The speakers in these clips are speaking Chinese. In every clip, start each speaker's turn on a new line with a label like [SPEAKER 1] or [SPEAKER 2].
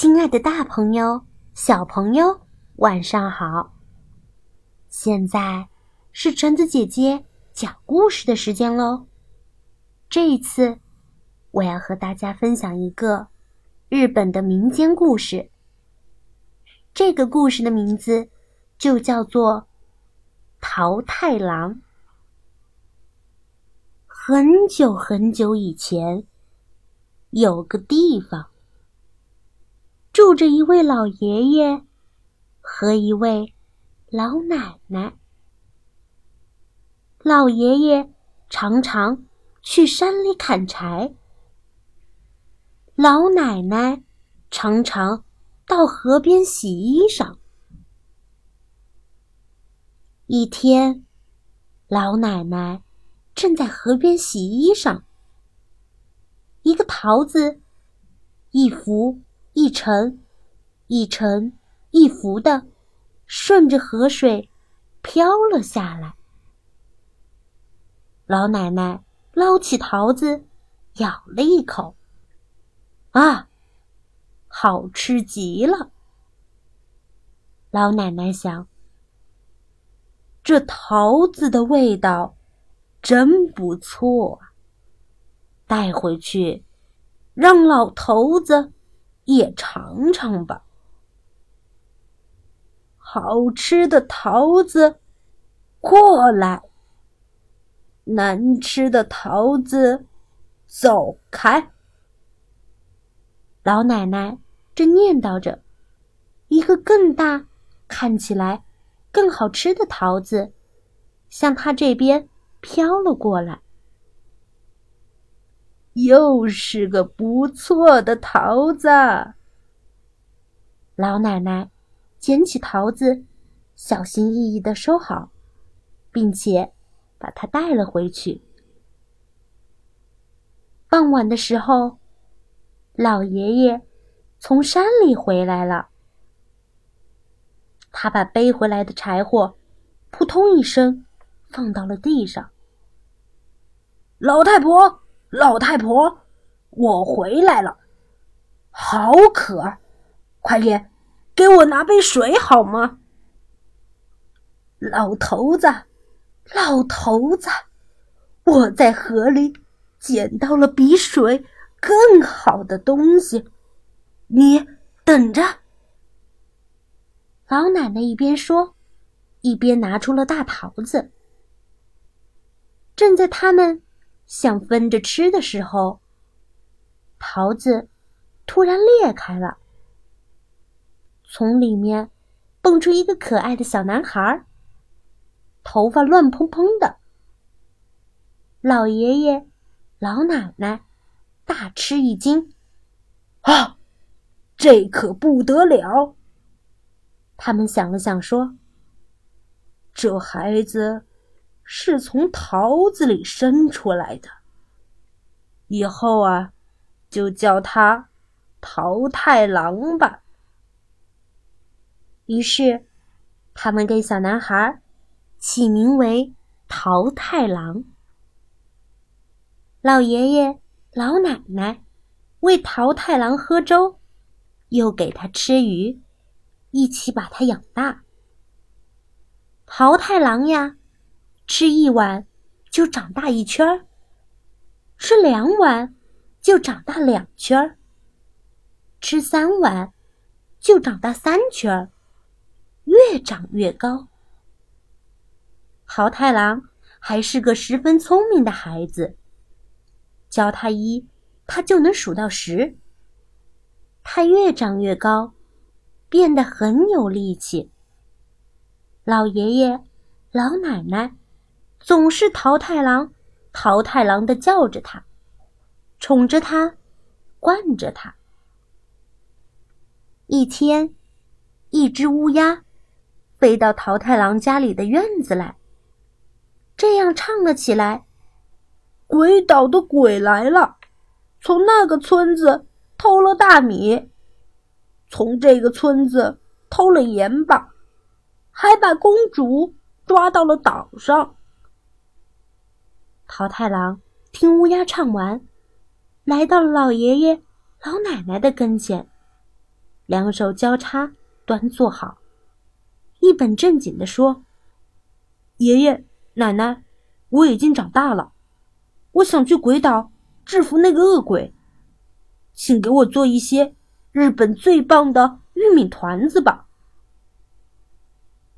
[SPEAKER 1] 亲爱的，大朋友、小朋友，晚上好！现在是橙子姐姐讲故事的时间喽。这一次，我要和大家分享一个日本的民间故事。这个故事的名字就叫做《桃太郎》。很久很久以前，有个地方。住着一位老爷爷和一位老奶奶。老爷爷常常去山里砍柴，老奶奶常常到河边洗衣裳。一天，老奶奶正在河边洗衣裳，一个桃子，一幅。一沉一沉一浮的，顺着河水飘了下来。老奶奶捞起桃子，咬了一口，啊，好吃极了！老奶奶想，这桃子的味道真不错，带回去让老头子。也尝尝吧，好吃的桃子，过来；难吃的桃子，走开。老奶奶正念叨着，一个更大、看起来更好吃的桃子，向她这边飘了过来。又是个不错的桃子。老奶奶捡起桃子，小心翼翼的收好，并且把它带了回去。傍晚的时候，老爷爷从山里回来了。他把背回来的柴火扑通一声放到了地上。老太婆。老太婆，我回来了，好渴，快点给我拿杯水好吗？老头子，老头子，我在河里捡到了比水更好的东西，你等着。老奶奶一边说，一边拿出了大桃子。正在他们。想分着吃的时候，桃子突然裂开了，从里面蹦出一个可爱的小男孩，头发乱蓬蓬的。老爷爷、老奶奶大吃一惊，啊，这可不得了！他们想了想，说：“这孩子……”是从桃子里生出来的。以后啊，就叫他桃太郎吧。于是，他们给小男孩起名为桃太郎。老爷爷、老奶奶喂桃太郎喝粥，又给他吃鱼，一起把他养大。桃太郎呀。吃一碗就长大一圈儿，吃两碗就长大两圈儿，吃三碗就长大三圈儿，越长越高。桃太郎还是个十分聪明的孩子，教他一，他就能数到十。他越长越高，变得很有力气。老爷爷、老奶奶。总是桃太郎，桃太郎的叫着他，宠着他，惯着他。一天，一只乌鸦飞到桃太郎家里的院子来，这样唱了起来：“鬼岛的鬼来了，从那个村子偷了大米，从这个村子偷了盐巴，还把公主抓到了岛上。”桃太郎听乌鸦唱完，来到了老爷爷、老奶奶的跟前。两手交叉端坐好，一本正经地说：“爷爷奶奶，我已经长大了，我想去鬼岛制服那个恶鬼，请给我做一些日本最棒的玉米团子吧。”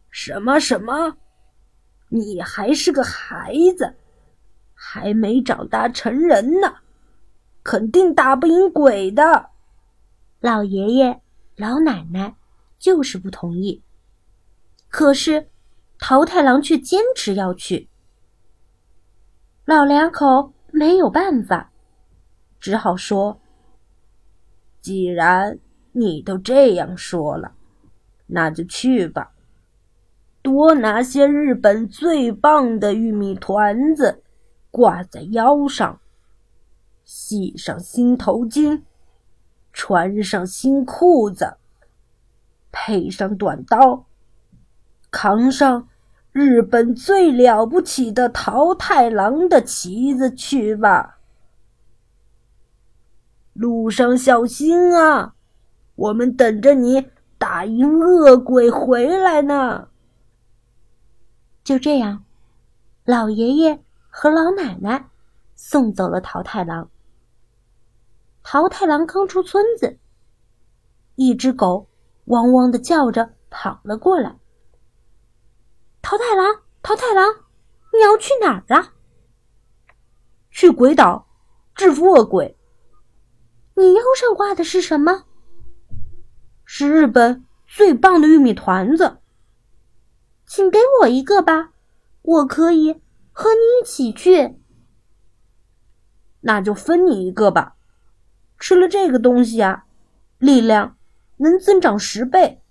[SPEAKER 2] 什么什么？你还是个孩子，还没长大成人呢，肯定打不赢鬼的。
[SPEAKER 1] 老爷爷、老奶奶就是不同意，可是桃太郎却坚持要去。老两口没有办法，只好说：“
[SPEAKER 2] 既然你都这样说了，那就去吧。”多拿些日本最棒的玉米团子，挂在腰上，系上新头巾，穿上新裤子，配上短刀，扛上日本最了不起的桃太郎的旗子去吧。路上小心啊，我们等着你打赢恶鬼回来呢。
[SPEAKER 1] 就这样，老爷爷和老奶奶送走了桃太郎。桃太郎刚出村子，一只狗汪汪的叫着跑了过来。桃太郎，桃太郎，你要去哪儿啊？
[SPEAKER 2] 去鬼岛，制服恶鬼。
[SPEAKER 1] 你腰上挂的是什么？
[SPEAKER 2] 是日本最棒的玉米团子。
[SPEAKER 1] 请给我一个吧，我可以和你一起去。
[SPEAKER 2] 那就分你一个吧。吃了这个东西啊，力量能增长十倍。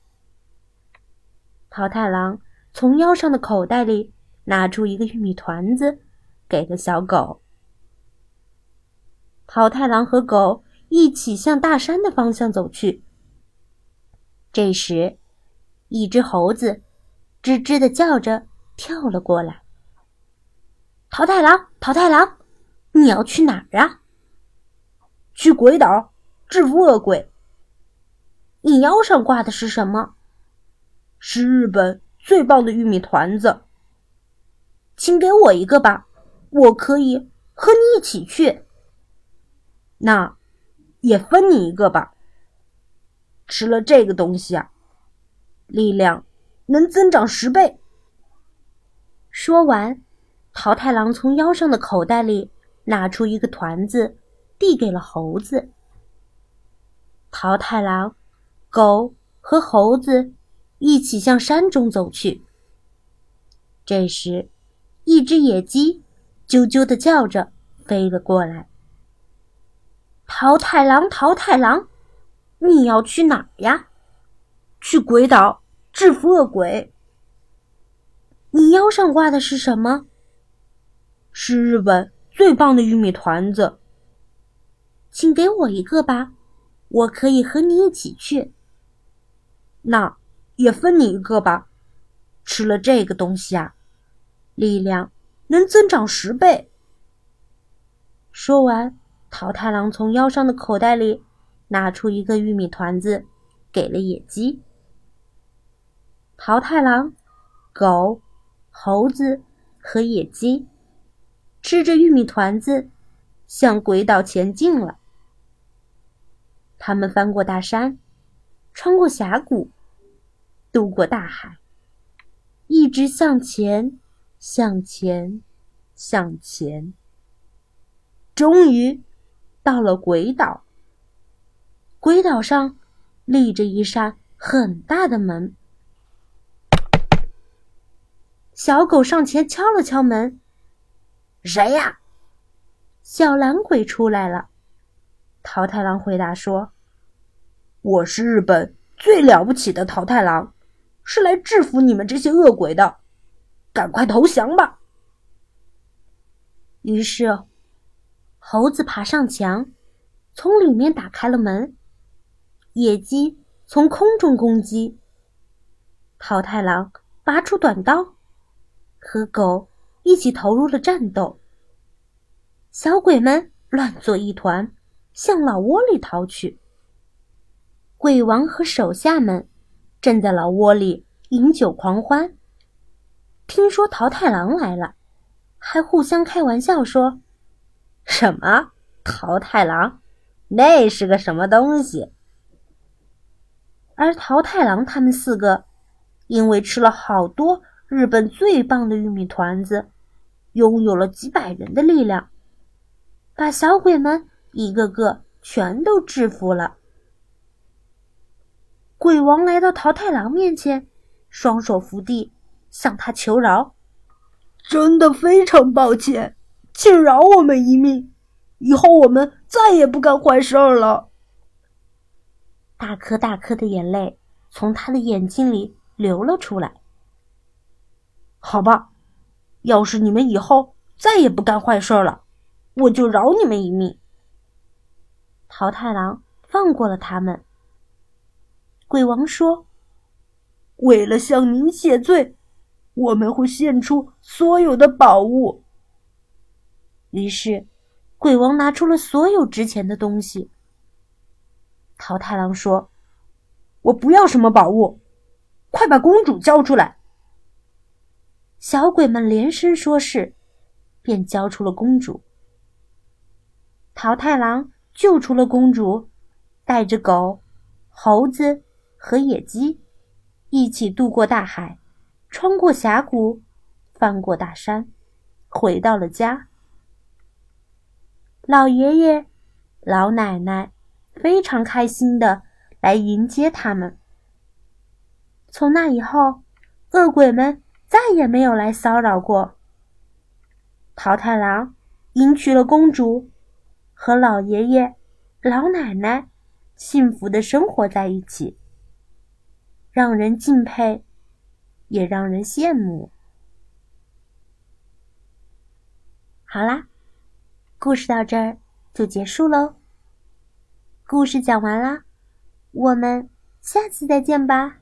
[SPEAKER 1] 桃太郎从腰上的口袋里拿出一个玉米团子，给了小狗。桃太郎和狗一起向大山的方向走去。这时，一只猴子。吱吱的叫着，跳了过来。桃太郎，桃太郎，你要去哪儿啊？
[SPEAKER 2] 去鬼岛，制服恶鬼。
[SPEAKER 1] 你腰上挂的是什么？
[SPEAKER 2] 是日本最棒的玉米团子。
[SPEAKER 1] 请给我一个吧，我可以和你一起去。
[SPEAKER 2] 那，也分你一个吧。吃了这个东西啊，力量。能增长十倍。
[SPEAKER 1] 说完，桃太郎从腰上的口袋里拿出一个团子，递给了猴子。桃太郎、狗和猴子一起向山中走去。这时，一只野鸡啾啾的叫着飞了过来。桃太郎，桃太郎，你要去哪儿呀？
[SPEAKER 2] 去鬼岛。制服恶鬼。
[SPEAKER 1] 你腰上挂的是什么？
[SPEAKER 2] 是日本最棒的玉米团子。
[SPEAKER 1] 请给我一个吧，我可以和你一起去。
[SPEAKER 2] 那也分你一个吧。吃了这个东西啊，力量能增长十倍。
[SPEAKER 1] 说完，桃太郎从腰上的口袋里拿出一个玉米团子，给了野鸡。桃太郎、狗、猴子和野鸡吃着玉米团子，向鬼岛前进了。他们翻过大山，穿过峡谷，渡过大海，一直向前，向前，向前，终于到了鬼岛。鬼岛上立着一扇很大的门。小狗上前敲了敲门：“
[SPEAKER 2] 谁呀？”
[SPEAKER 1] 小蓝鬼出来了。桃太郎回答说：“
[SPEAKER 2] 我是日本最了不起的桃太郎，是来制服你们这些恶鬼的，赶快投降吧！”
[SPEAKER 1] 于是，猴子爬上墙，从里面打开了门；野鸡从空中攻击；桃太郎拔出短刀。和狗一起投入了战斗，小鬼们乱作一团，向老窝里逃去。鬼王和手下们正在老窝里饮酒狂欢。听说桃太郎来了，还互相开玩笑说：“
[SPEAKER 2] 什么桃太郎？那是个什么东西？”
[SPEAKER 1] 而桃太郎他们四个，因为吃了好多日本最棒的玉米团子，拥有了几百人的力量，把小鬼们一个个全都制服了。鬼王来到桃太郎面前，双手扶地。向他求饶，
[SPEAKER 3] 真的非常抱歉，请饶我们一命，以后我们再也不干坏事了。
[SPEAKER 1] 大颗大颗的眼泪从他的眼睛里流了出来。
[SPEAKER 3] 好吧，要是你们以后再也不干坏事了，我就饶你们一命。
[SPEAKER 1] 桃太郎放过了他们。鬼王说：“
[SPEAKER 3] 为了向您谢罪。”我们会献出所有的宝物。
[SPEAKER 1] 于是，鬼王拿出了所有值钱的东西。桃太郎说：“
[SPEAKER 3] 我不要什么宝物，快把公主交出来！”
[SPEAKER 1] 小鬼们连声说是，便交出了公主。桃太郎救出了公主，带着狗、猴子和野鸡，一起渡过大海。穿过峡谷，翻过大山，回到了家。老爷爷、老奶奶非常开心的来迎接他们。从那以后，恶鬼们再也没有来骚扰过。桃太郎迎娶了公主，和老爷爷、老奶奶幸福的生活在一起，让人敬佩。也让人羡慕。好啦，故事到这儿就结束喽。故事讲完啦，我们下次再见吧。